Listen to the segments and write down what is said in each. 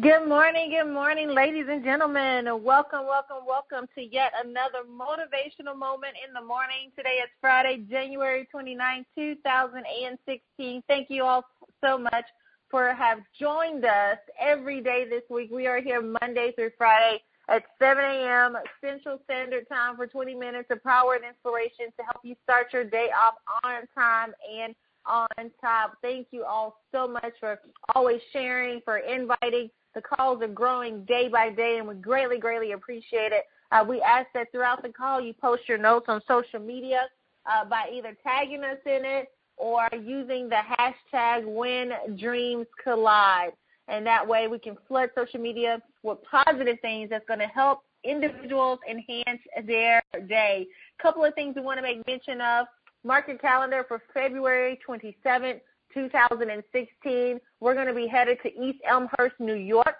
Good morning, good morning, ladies and gentlemen. Welcome, welcome, welcome to yet another motivational moment in the morning. Today is Friday, January 29, 2016. Thank you all so much for have joined us every day this week. We are here Monday through Friday at 7 a.m. Central Standard Time for 20 minutes of power and inspiration to help you start your day off on time and on top. Thank you all so much for always sharing, for inviting the calls are growing day by day, and we greatly, greatly appreciate it. Uh, we ask that throughout the call you post your notes on social media uh, by either tagging us in it or using the hashtag when dreams collide. And that way we can flood social media with positive things that's going to help individuals enhance their day. A couple of things we want to make mention of. Mark your calendar for February 27th 2016. We're going to be headed to East Elmhurst, New York.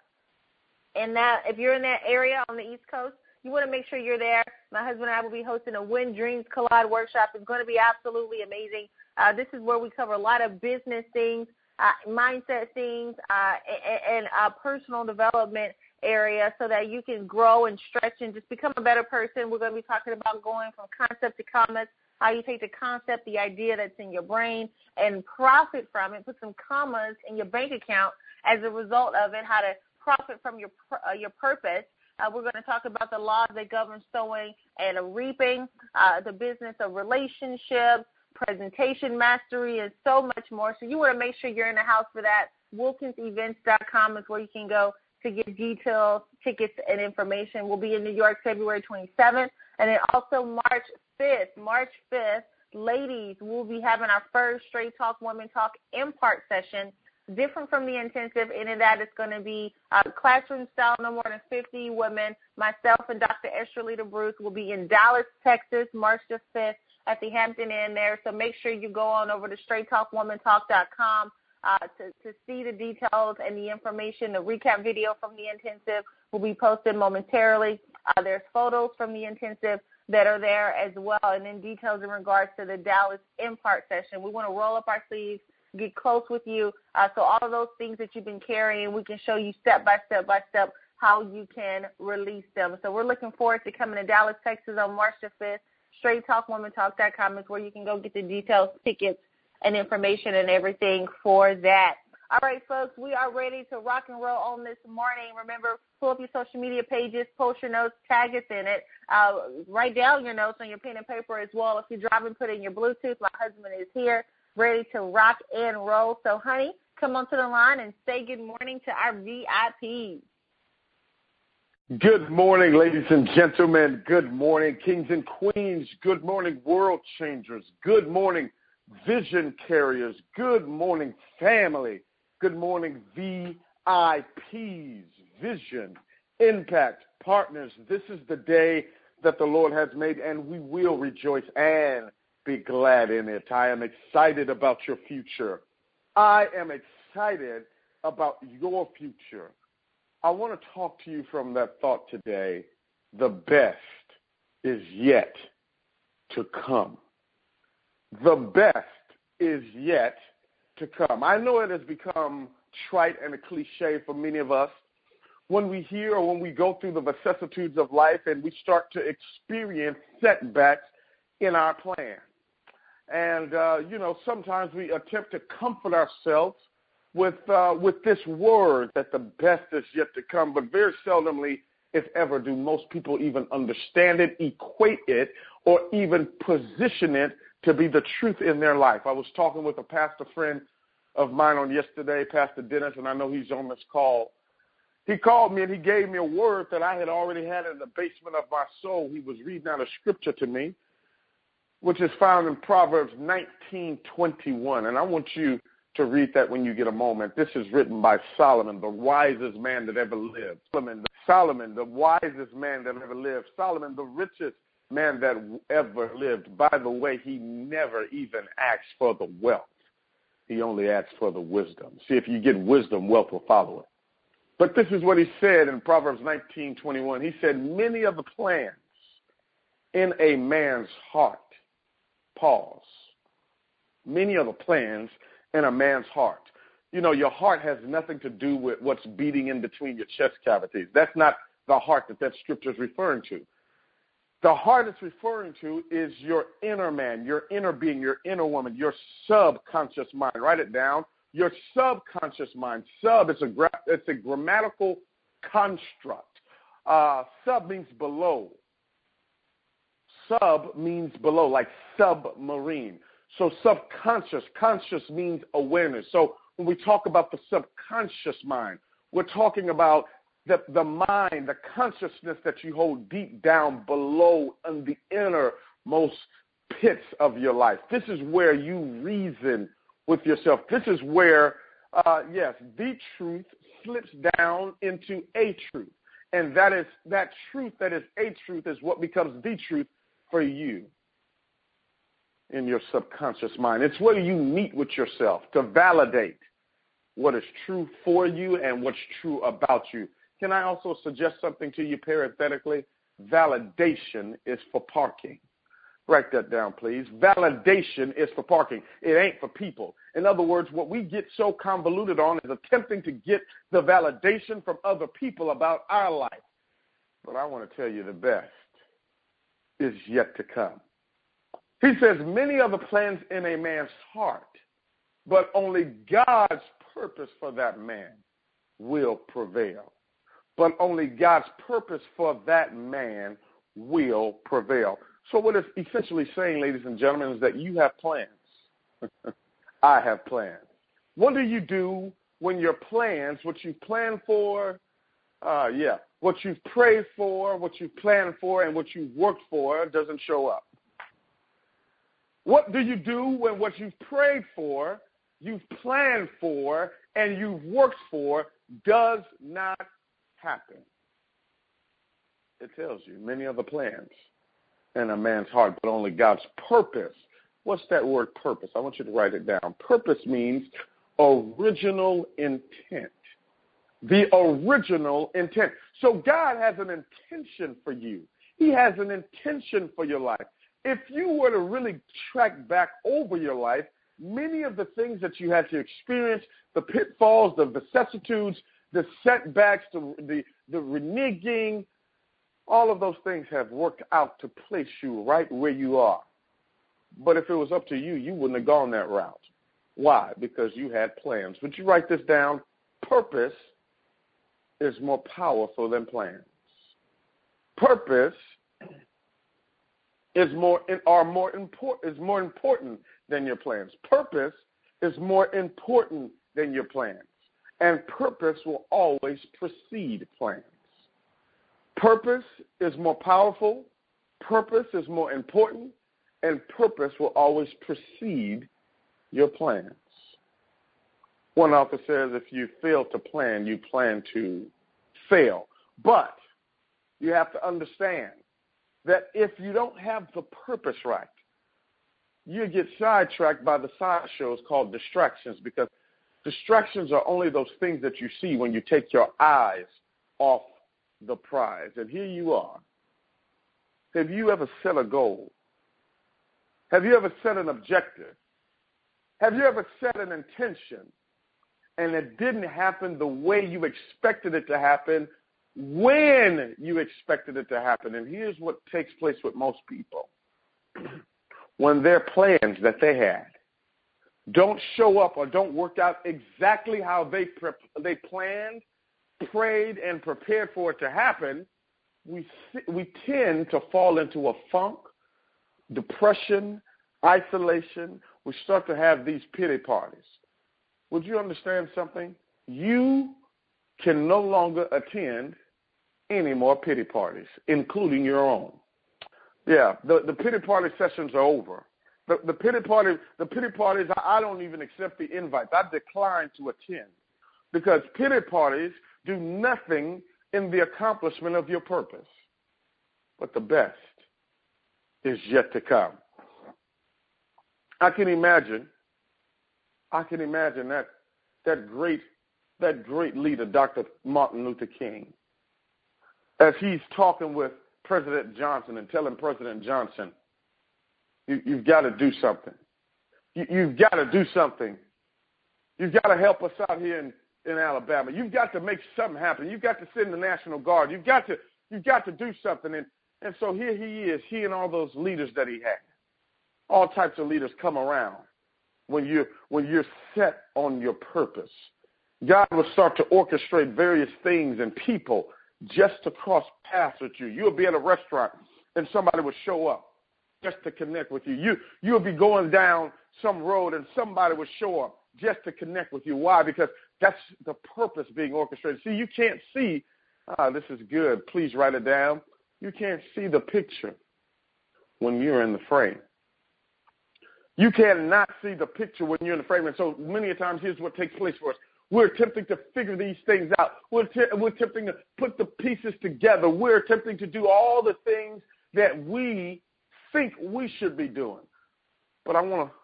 And that, if you're in that area on the East Coast, you want to make sure you're there. My husband and I will be hosting a When Dreams Collide workshop. It's going to be absolutely amazing. Uh, this is where we cover a lot of business things, uh, mindset things, uh, and, and uh, personal development area so that you can grow and stretch and just become a better person. We're going to be talking about going from concept to commas, how you take the concept, the idea that's in your brain, and profit from it, put some commas in your bank account as a result of it, how to profit from your uh, your purpose. Uh, we're going to talk about the laws that govern sowing and reaping, uh, the business of relationships, presentation mastery, and so much more. So you want to make sure you're in the house for that. WilkinsEvents.com is where you can go to get details, tickets, and information. We'll be in New York February 27th. And then also March 5th, March 5th, ladies, we'll be having our first Straight Talk Women Talk Impart session. Different from the intensive, in that it's going to be uh, classroom style, no more than 50 women. Myself and Dr. Estrelita Bruce will be in Dallas, Texas, March the 5th at the Hampton Inn there. So make sure you go on over to straighttalkwomantalk.com uh, to, to see the details and the information. The recap video from the intensive will be posted momentarily. Uh, there's photos from the intensive that are there as well, and then details in regards to the Dallas Impart session. We want to roll up our sleeves, get close with you, uh, so all of those things that you've been carrying, we can show you step by step by step how you can release them. So we're looking forward to coming to Dallas, Texas on March the 5th. StraightTalkWomanTalk.com is where you can go get the details, tickets, and information and everything for that. All right, folks, we are ready to rock and roll on this morning. Remember, pull up your social media pages, post your notes, tag us in it. Uh, write down your notes on your pen and paper as well. If you're driving, put in your Bluetooth. My husband is here, ready to rock and roll. So, honey, come onto the line and say good morning to our VIPs. Good morning, ladies and gentlemen. Good morning, kings and queens. Good morning, world changers. Good morning, vision carriers. Good morning, family. Good morning, VIPs, vision, impact, partners. This is the day that the Lord has made, and we will rejoice and be glad in it. I am excited about your future. I am excited about your future. I want to talk to you from that thought today. The best is yet to come. The best is yet to come. I know it has become trite and a cliche for many of us when we hear or when we go through the vicissitudes of life and we start to experience setbacks in our plan. And, uh, you know, sometimes we attempt to comfort ourselves with, uh, with this word that the best is yet to come, but very seldomly, if ever, do most people even understand it, equate it, or even position it to be the truth in their life. I was talking with a pastor friend of mine on yesterday, Pastor Dennis, and I know he's on this call. He called me and he gave me a word that I had already had in the basement of my soul. He was reading out a scripture to me, which is found in Proverbs 19:21, and I want you to read that when you get a moment. This is written by Solomon, the wisest man that ever lived. Solomon, Solomon, the wisest man that ever lived. Solomon, the richest man that ever lived. By the way, he never even asked for the wealth. He only asked for the wisdom. See, if you get wisdom, wealth will follow it. But this is what he said in Proverbs 19:21. He said, "Many of the plans in a man's heart." Pause. Many of the plans in a man's heart. you know, your heart has nothing to do with what's beating in between your chest cavities. That's not the heart that that scripture is referring to. The heart it's referring to is your inner man, your inner being, your inner woman, your subconscious mind. Write it down. Your subconscious mind. Sub is a gra- it's a grammatical construct. Uh, sub means below. Sub means below, like submarine. So subconscious, conscious means awareness. So when we talk about the subconscious mind, we're talking about the, the mind, the consciousness that you hold deep down below in the innermost pits of your life. This is where you reason with yourself. This is where, uh, yes, the truth slips down into a truth. And that is that truth that is a truth is what becomes the truth for you in your subconscious mind. It's where you meet with yourself to validate what is true for you and what's true about you. Can I also suggest something to you parenthetically? Validation is for parking. Write that down, please. Validation is for parking. It ain't for people. In other words, what we get so convoluted on is attempting to get the validation from other people about our life. But I want to tell you the best is yet to come. He says, Many are the plans in a man's heart, but only God's purpose for that man will prevail. But only God's purpose for that man will prevail. So, what it's essentially saying, ladies and gentlemen, is that you have plans. I have plans. What do you do when your plans, what you plan for, uh, yeah, what you've prayed for, what you planned for, and what you've worked for doesn't show up? What do you do when what you've prayed for, you've planned for, and you've worked for does not happen? It tells you many other plans in a man's heart, but only God's purpose. What's that word purpose? I want you to write it down. Purpose means original intent. The original intent. So God has an intention for you. He has an intention for your life if you were to really track back over your life, many of the things that you had to experience, the pitfalls, the vicissitudes, the setbacks, the, the, the reneging, all of those things have worked out to place you right where you are. But if it was up to you, you wouldn't have gone that route. Why? Because you had plans. Would you write this down? Purpose is more powerful than plans. Purpose is more are more important is more important than your plans. Purpose is more important than your plans. And purpose will always precede plans. Purpose is more powerful, purpose is more important, and purpose will always precede your plans. One author says if you fail to plan, you plan to fail. But you have to understand that if you don't have the purpose right, you get sidetracked by the side shows called distractions because distractions are only those things that you see when you take your eyes off the prize. And here you are. Have you ever set a goal? Have you ever set an objective? Have you ever set an intention and it didn't happen the way you expected it to happen when you expected it to happen. And here's what takes place with most people when their plans that they had don't show up or don't work out exactly how they they planned, prayed, and prepared for it to happen, we we tend to fall into a funk, depression, isolation. We start to have these pity parties. Would you understand something? You can no longer attend any more pity parties, including your own. Yeah, the, the pity party sessions are over. The, the pity party, the pity parties, I, I don't even accept the invites. I decline to attend because pity parties do nothing in the accomplishment of your purpose. But the best is yet to come. I can imagine, I can imagine that that great that great leader, Dr. Martin Luther King as he's talking with President Johnson and telling President Johnson, you, have got to do something. You, you've got to do something. You've got to help us out here in Alabama. You've got to make something happen. You've got to send the National Guard. You've got to you've got to do something. And and so here he is, he and all those leaders that he had. All types of leaders come around when you when you're set on your purpose. God will start to orchestrate various things and people just to cross paths with you. You'll be at a restaurant and somebody will show up just to connect with you. You you'll be going down some road and somebody will show up just to connect with you. Why? Because that's the purpose being orchestrated. See, you can't see, ah, this is good. Please write it down. You can't see the picture when you're in the frame. You cannot see the picture when you're in the frame. And so many a times, here's what takes place for us. We're attempting to figure these things out. We're, t- we're attempting to put the pieces together. We're attempting to do all the things that we think we should be doing. But I want to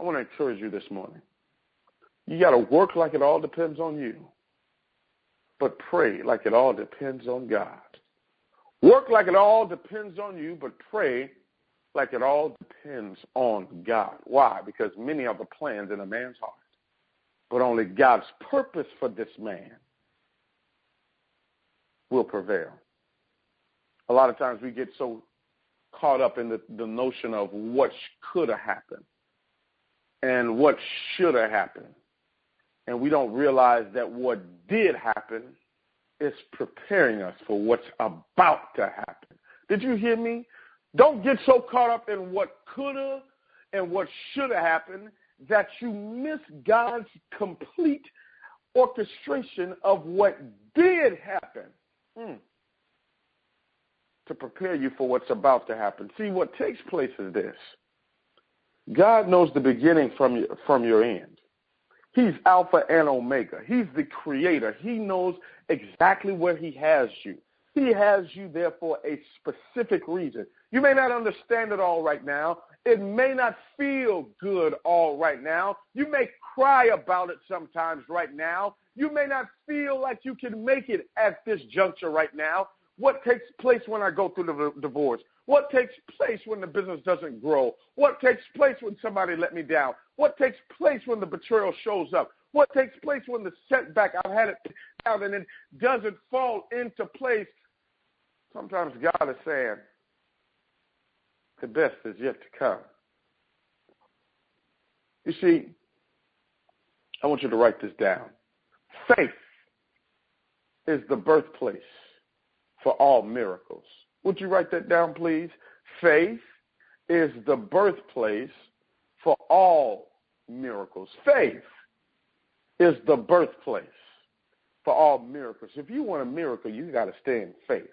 I want to encourage you this morning. You got to work like it all depends on you, but pray like it all depends on God. Work like it all depends on you, but pray like it all depends on God. Why? Because many are the plans in a man's heart, but only God's purpose for this man will prevail. A lot of times we get so caught up in the, the notion of what could have happened and what should have happened. And we don't realize that what did happen is preparing us for what's about to happen. Did you hear me? Don't get so caught up in what could have and what should have happened that you miss God's complete orchestration of what did happen mm. to prepare you for what's about to happen. See, what takes place is this God knows the beginning from your, from your end. He's Alpha and Omega. He's the creator. He knows exactly where He has you. He has you there for a specific reason. You may not understand it all right now. It may not feel good all right now. You may cry about it sometimes right now. You may not feel like you can make it at this juncture right now. What takes place when I go through the divorce? What takes place when the business doesn't grow? What takes place when somebody let me down? What takes place when the betrayal shows up? What takes place when the setback, I've had it down and it doesn't fall into place? Sometimes God is saying, the best is yet to come. You see, I want you to write this down. Faith is the birthplace for all miracles. Would you write that down, please? Faith is the birthplace for all miracles. Faith is the birthplace for all miracles. If you want a miracle, you got to stay in faith.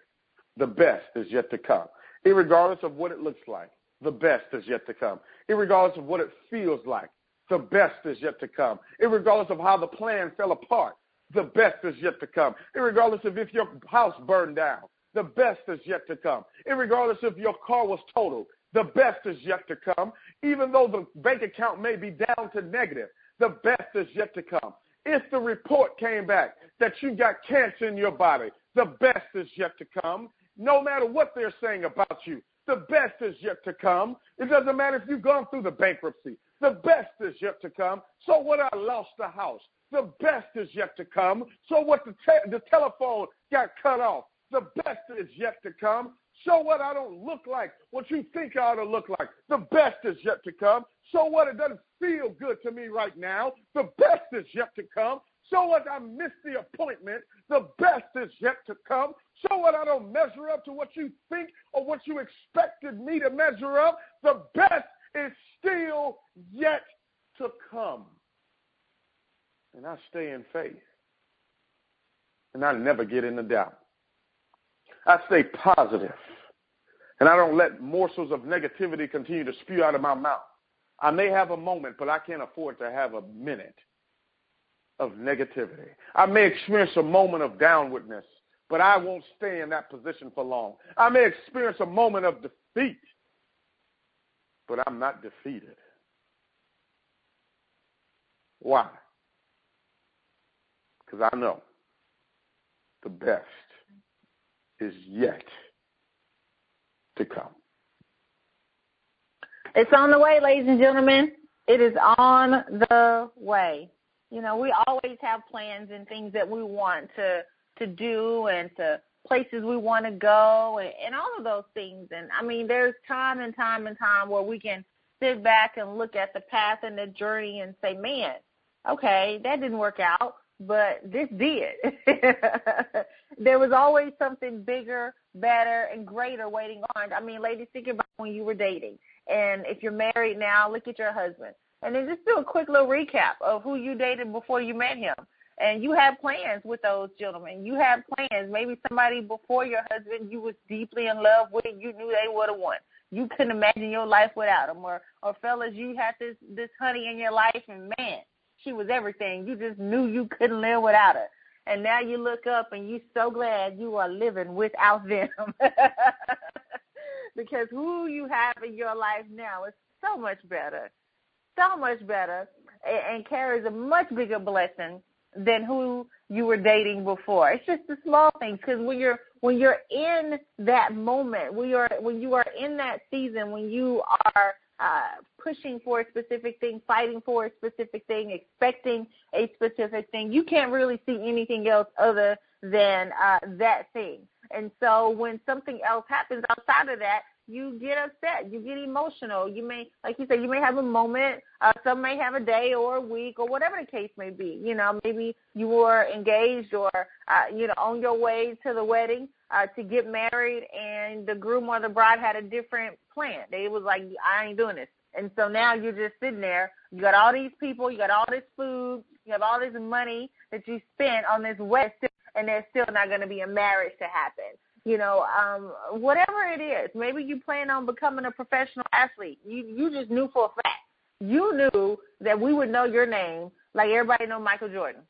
The best is yet to come. Irregardless of what it looks like, the best is yet to come. Irregardless of what it feels like, the best is yet to come. Irregardless of how the plan fell apart, the best is yet to come. Irregardless of if your house burned down, the best is yet to come. Irregardless if your car was totaled, the best is yet to come. Even though the bank account may be down to negative, the best is yet to come. If the report came back that you got cancer in your body, the best is yet to come. No matter what they're saying about you, the best is yet to come. It doesn't matter if you've gone through the bankruptcy. The best is yet to come. So what? I lost the house. The best is yet to come. So what? The, te- the telephone got cut off. The best is yet to come. So what? I don't look like what you think I ought to look like. The best is yet to come. So what? It doesn't feel good to me right now. The best is yet to come. So what? I missed the appointment. The best is yet to come. So what? I don't measure up to what you think or what you expected me to measure up. The best is still yet to come. And I stay in faith. And I never get into doubt. I stay positive, and I don't let morsels of negativity continue to spew out of my mouth. I may have a moment, but I can't afford to have a minute of negativity. I may experience a moment of downwardness, but I won't stay in that position for long. I may experience a moment of defeat, but I'm not defeated. Why? Because I know the best is yet to come. It's on the way, ladies and gentlemen. It is on the way. You know, we always have plans and things that we want to to do and to places we want to go and, and all of those things. And I mean, there's time and time and time where we can sit back and look at the path and the journey and say, man, okay, that didn't work out, but this did. there was always something bigger, better, and greater waiting on. I mean, ladies, think about when you were dating. And if you're married now, look at your husband. And then just do a quick little recap of who you dated before you met him. And you have plans with those gentlemen. You have plans. Maybe somebody before your husband you was deeply in love with, you knew they would have won. You couldn't imagine your life without him. Or or fellas, you had this this honey in your life and man, she was everything. You just knew you couldn't live without her. And now you look up and you're so glad you are living without them. because who you have in your life now is so much better, so much better, and, carries a much bigger blessing than who you were dating before. It's just the small things because when you're when you're in that moment, when you're when you are in that season, when you are uh, pushing for a specific thing, fighting for a specific thing, expecting a specific thing, you can't really see anything else other than uh, that thing. And so when something else happens outside of that, you get upset, you get emotional. You may, like you said, you may have a moment. Uh, some may have a day or a week or whatever the case may be. You know, maybe you were engaged or, uh, you know, on your way to the wedding uh, to get married, and the groom or the bride had a different plan. They was like, I ain't doing this. And so now you're just sitting there. You got all these people, you got all this food, you have all this money that you spent on this wedding, and there's still not going to be a marriage to happen you know, um, whatever it is. Maybe you plan on becoming a professional athlete. You you just knew for a fact. You knew that we would know your name like everybody know Michael Jordan.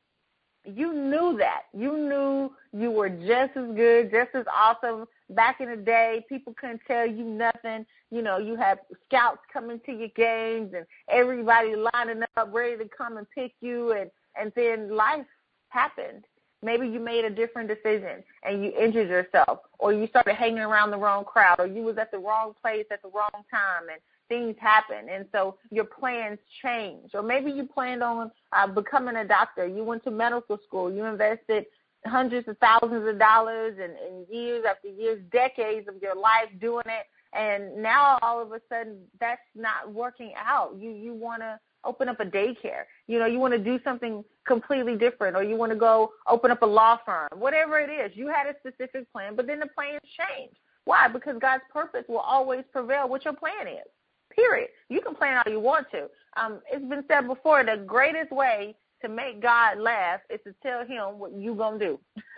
You knew that. You knew you were just as good, just as awesome. Back in the day, people couldn't tell you nothing. You know, you had scouts coming to your games and everybody lining up ready to come and pick you and and then life happened maybe you made a different decision and you injured yourself or you started hanging around the wrong crowd or you was at the wrong place at the wrong time and things happen and so your plans change or maybe you planned on uh, becoming a doctor you went to medical school you invested hundreds of thousands of dollars and, and years after years decades of your life doing it and now all of a sudden that's not working out you you want to open up a daycare. You know, you want to do something completely different or you want to go open up a law firm. Whatever it is, you had a specific plan, but then the plans change. Why? Because God's purpose will always prevail what your plan is. Period. You can plan all you want to. Um, it's been said before, the greatest way to make God laugh is to tell him what you gonna do.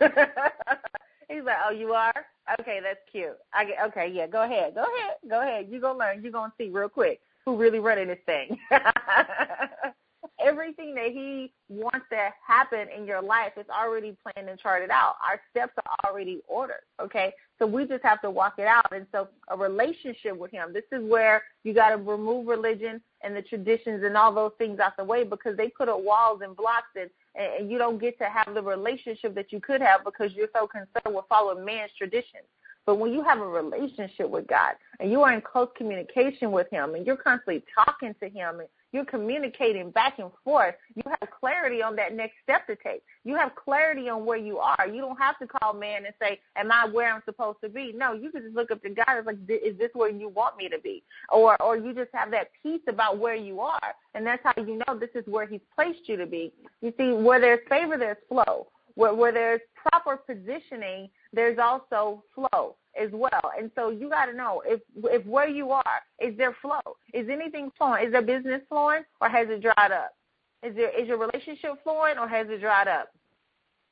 He's like, "Oh, you are? Okay, that's cute. I get, okay, yeah, go ahead, go ahead, go ahead. You gonna learn. You gonna see real quick who really running this thing. Everything that he wants to happen in your life is already planned and charted out. Our steps are already ordered. Okay, so we just have to walk it out. And so a relationship with him. This is where you got to remove religion and the traditions and all those things out the way because they put up walls and blocks and and you don't get to have the relationship that you could have because you're so concerned with following man's traditions. But when you have a relationship with God and you are in close communication with Him and you're constantly talking to Him and you're communicating back and forth, you have clarity on that next step to take. You have clarity on where you are. You don't have to call man and say, Am I where I'm supposed to be? No, you can just look up to God and like, Is this where you want me to be? Or or you just have that peace about where you are. And that's how you know this is where He's placed you to be. You see, where there's favor, there's flow. Where, where there's proper positioning, there's also flow as well. And so you got to know if if where you are is there flow? Is anything flowing? Is there business flowing or has it dried up? Is there is your relationship flowing or has it dried up?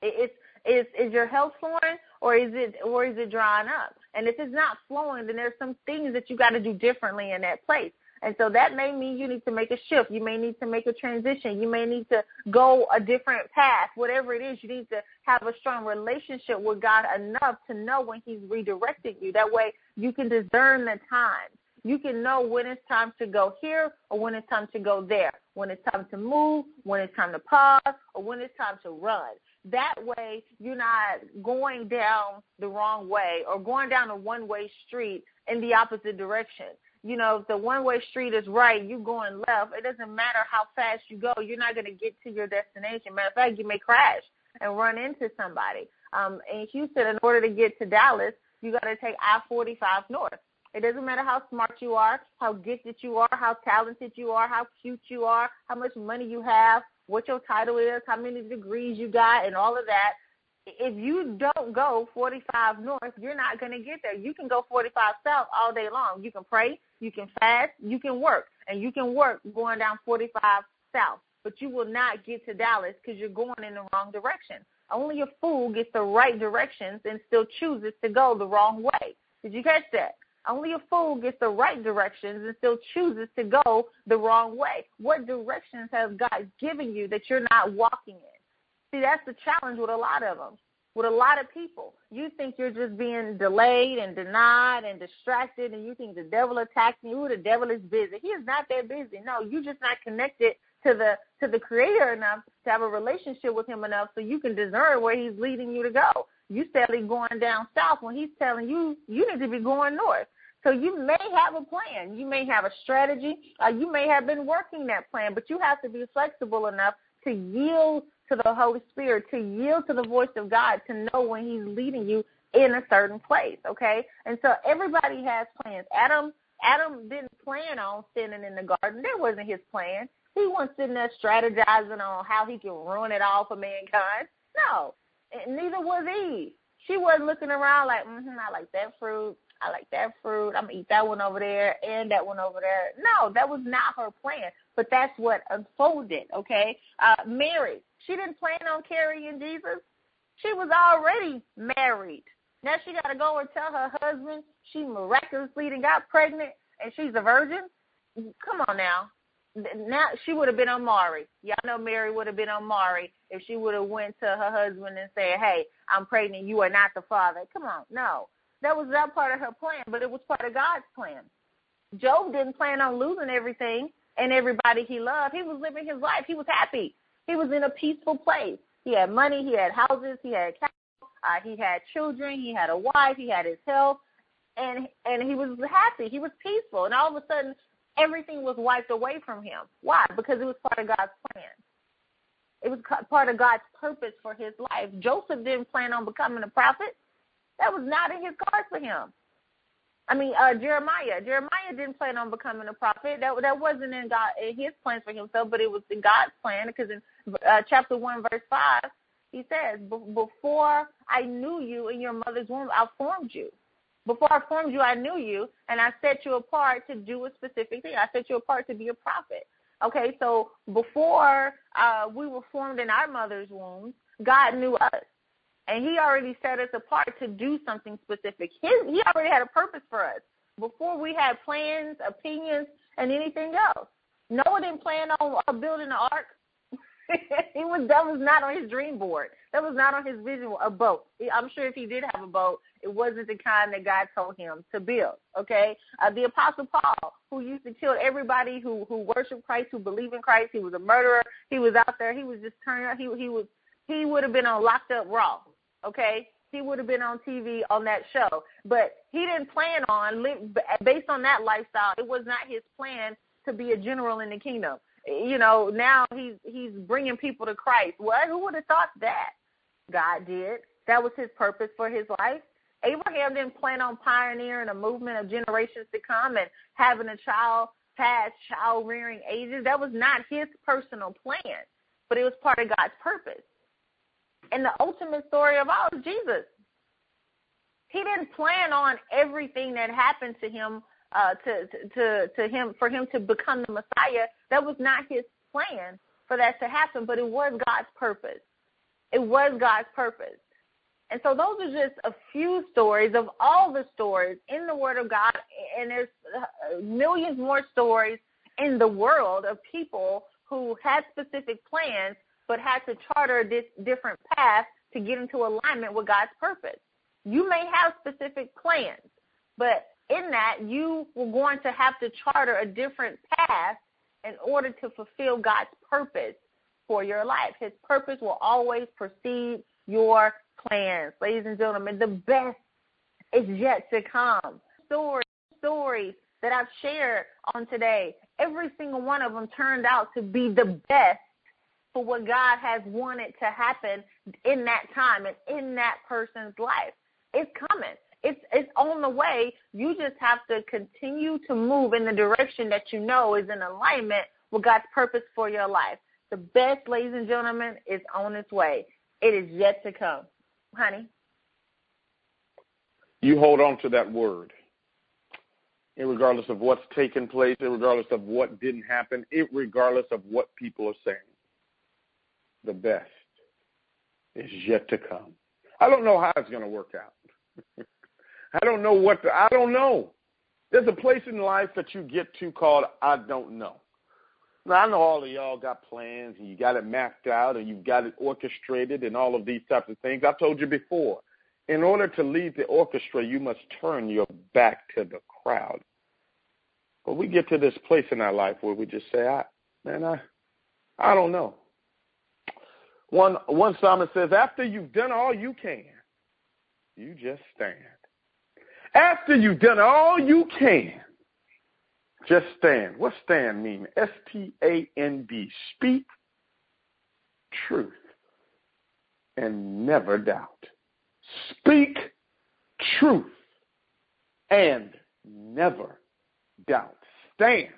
Is is is your health flowing or is it or is it drying up? And if it's not flowing, then there's some things that you got to do differently in that place. And so that may mean you need to make a shift. You may need to make a transition. You may need to go a different path. Whatever it is, you need to have a strong relationship with God enough to know when He's redirecting you. That way you can discern the time. You can know when it's time to go here or when it's time to go there, when it's time to move, when it's time to pause, or when it's time to run. That way, you're not going down the wrong way or going down a one way street in the opposite direction you know, the one way street is right, you going left. It doesn't matter how fast you go, you're not going to get to your destination. Matter of fact, you may crash and run into somebody. Um, in Houston, in order to get to Dallas, you got to take I 45 north. It doesn't matter how smart you are, how gifted you are, how talented you are, how cute you are, how much money you have, what your title is, how many degrees you got, and all of that if you don't go 45 north, you're not going to get there. You can go 45 south all day long. You can pray, you can fast, you can work, and you can work going down 45 south. But you will not get to Dallas because you're going in the wrong direction. Only a fool gets the right directions and still chooses to go the wrong way. Did you catch that? Only a fool gets the right directions and still chooses to go the wrong way. What directions has God given you that you're not walking in? See, that's the challenge with a lot of them. With a lot of people, you think you're just being delayed and denied and distracted, and you think the devil attacked you. The devil is busy. He is not that busy. No, you're just not connected to the to the Creator enough to have a relationship with Him enough so you can discern where He's leading you to go. You steadily going down south when He's telling you you need to be going north. So you may have a plan, you may have a strategy, uh, you may have been working that plan, but you have to be flexible enough to yield to the Holy Spirit, to yield to the voice of God, to know when He's leading you in a certain place. Okay, and so everybody has plans. Adam, Adam didn't plan on sinning in the garden. That wasn't his plan. He wasn't sitting there strategizing on how he could ruin it all for mankind. No, and neither was Eve. She wasn't looking around like, mm-hmm, I like that fruit. I like that fruit. I'm gonna eat that one over there and that one over there. No, that was not her plan. But that's what unfolded. Okay, uh, Mary, she didn't plan on carrying Jesus. She was already married. Now she got to go and tell her husband she miraculously got pregnant and she's a virgin. Come on now. Now she would have been on Maury. Y'all know Mary would have been on Maury if she would have went to her husband and said, "Hey, I'm pregnant. You are not the father." Come on, no, that was not part of her plan, but it was part of God's plan. Job didn't plan on losing everything and everybody he loved. He was living his life. He was happy. He was in a peaceful place. He had money, he had houses, he had cattle, uh, he had children, he had a wife, he had his health, and and he was happy. He was peaceful. And all of a sudden, everything was wiped away from him. Why? Because it was part of God's plan. It was part of God's purpose for his life. Joseph didn't plan on becoming a prophet. That was not in his cards for him. I mean, uh, Jeremiah. Jeremiah didn't plan on becoming a prophet. That that wasn't in God in His plans for himself, but it was in God's plan. Because in uh, chapter one, verse five, He says, "Before I knew you in your mother's womb, I formed you. Before I formed you, I knew you, and I set you apart to do a specific thing. I set you apart to be a prophet." Okay, so before uh, we were formed in our mother's womb, God knew us and he already set us apart to do something specific. His, he already had a purpose for us before we had plans, opinions, and anything else. Noah didn't plan on building an ark. he was that was not on his dream board. That was not on his vision. A boat. I'm sure if he did have a boat, it wasn't the kind that God told him to build. Okay. Uh, the Apostle Paul, who used to kill everybody who who worshiped Christ, who believed in Christ, he was a murderer. He was out there. He was just turning. He he was he would have been on Locked Up Raw okay? He would have been on TV on that show. But he didn't plan on, based on that lifestyle, it was not his plan to be a general in the kingdom. You know, now he's he's bringing people to Christ. What? Who would have thought that? God did. That was his purpose for his life. Abraham didn't plan on pioneering a movement of generations to come and having a child past child rearing ages. That was not his personal plan, but it was part of God's purpose. And the ultimate story of all is Jesus. He didn't plan on everything that happened to him uh, to, to to him for him to become the Messiah. That was not his plan for that to happen, but it was God's purpose. It was God's purpose. And so those are just a few stories of all the stories in the Word of God, and there's uh, millions more stories in the world of people who had specific plans but had to charter this different path to get into alignment with God's purpose. You may have specific plans, but in that you were going to have to charter a different path in order to fulfill God's purpose for your life. His purpose will always precede your plans. Ladies and gentlemen, the best is yet to come. Stories, stories that I've shared on today, every single one of them turned out to be the best for what God has wanted to happen in that time and in that person's life. It's coming. It's it's on the way. You just have to continue to move in the direction that you know is in alignment with God's purpose for your life. The best, ladies and gentlemen, is on its way. It is yet to come. Honey. You hold on to that word. Regardless of what's taken place, regardless of what didn't happen, regardless of what people are saying. The best is yet to come. I don't know how it's going to work out. I don't know what to, I don't know. There's a place in life that you get to called I don't know. Now I know all of y'all got plans and you got it mapped out and you've got it orchestrated and all of these types of things. I've told you before. In order to lead the orchestra, you must turn your back to the crowd. But we get to this place in our life where we just say, I man, I I don't know. One one psalmist says, after you've done all you can, you just stand. After you've done all you can, just stand. What stand mean? S T A N D. Speak truth and never doubt. Speak truth and never doubt. Stand.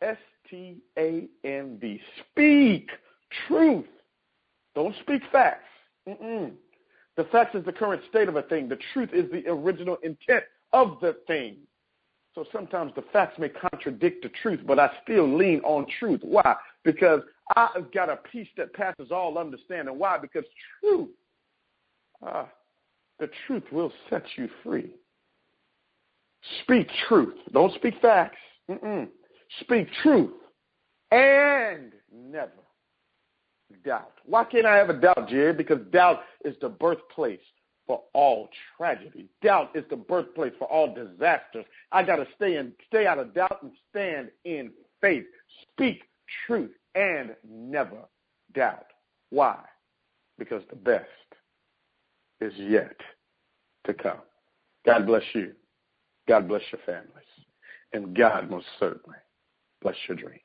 S T A N D. Speak truth. Don't speak facts. Mm-mm. The facts is the current state of a thing. The truth is the original intent of the thing. So sometimes the facts may contradict the truth, but I still lean on truth. Why? Because I've got a peace that passes all understanding. Why? Because truth, ah, the truth will set you free. Speak truth. Don't speak facts. Mm-mm. Speak truth and never doubt. Why can't I have a doubt, Jerry? Because doubt is the birthplace for all tragedy. Doubt is the birthplace for all disasters. I got to stay in, stay out of doubt and stand in faith. Speak truth and never doubt. Why? Because the best is yet to come. God bless you. God bless your families. And God most certainly bless your dreams.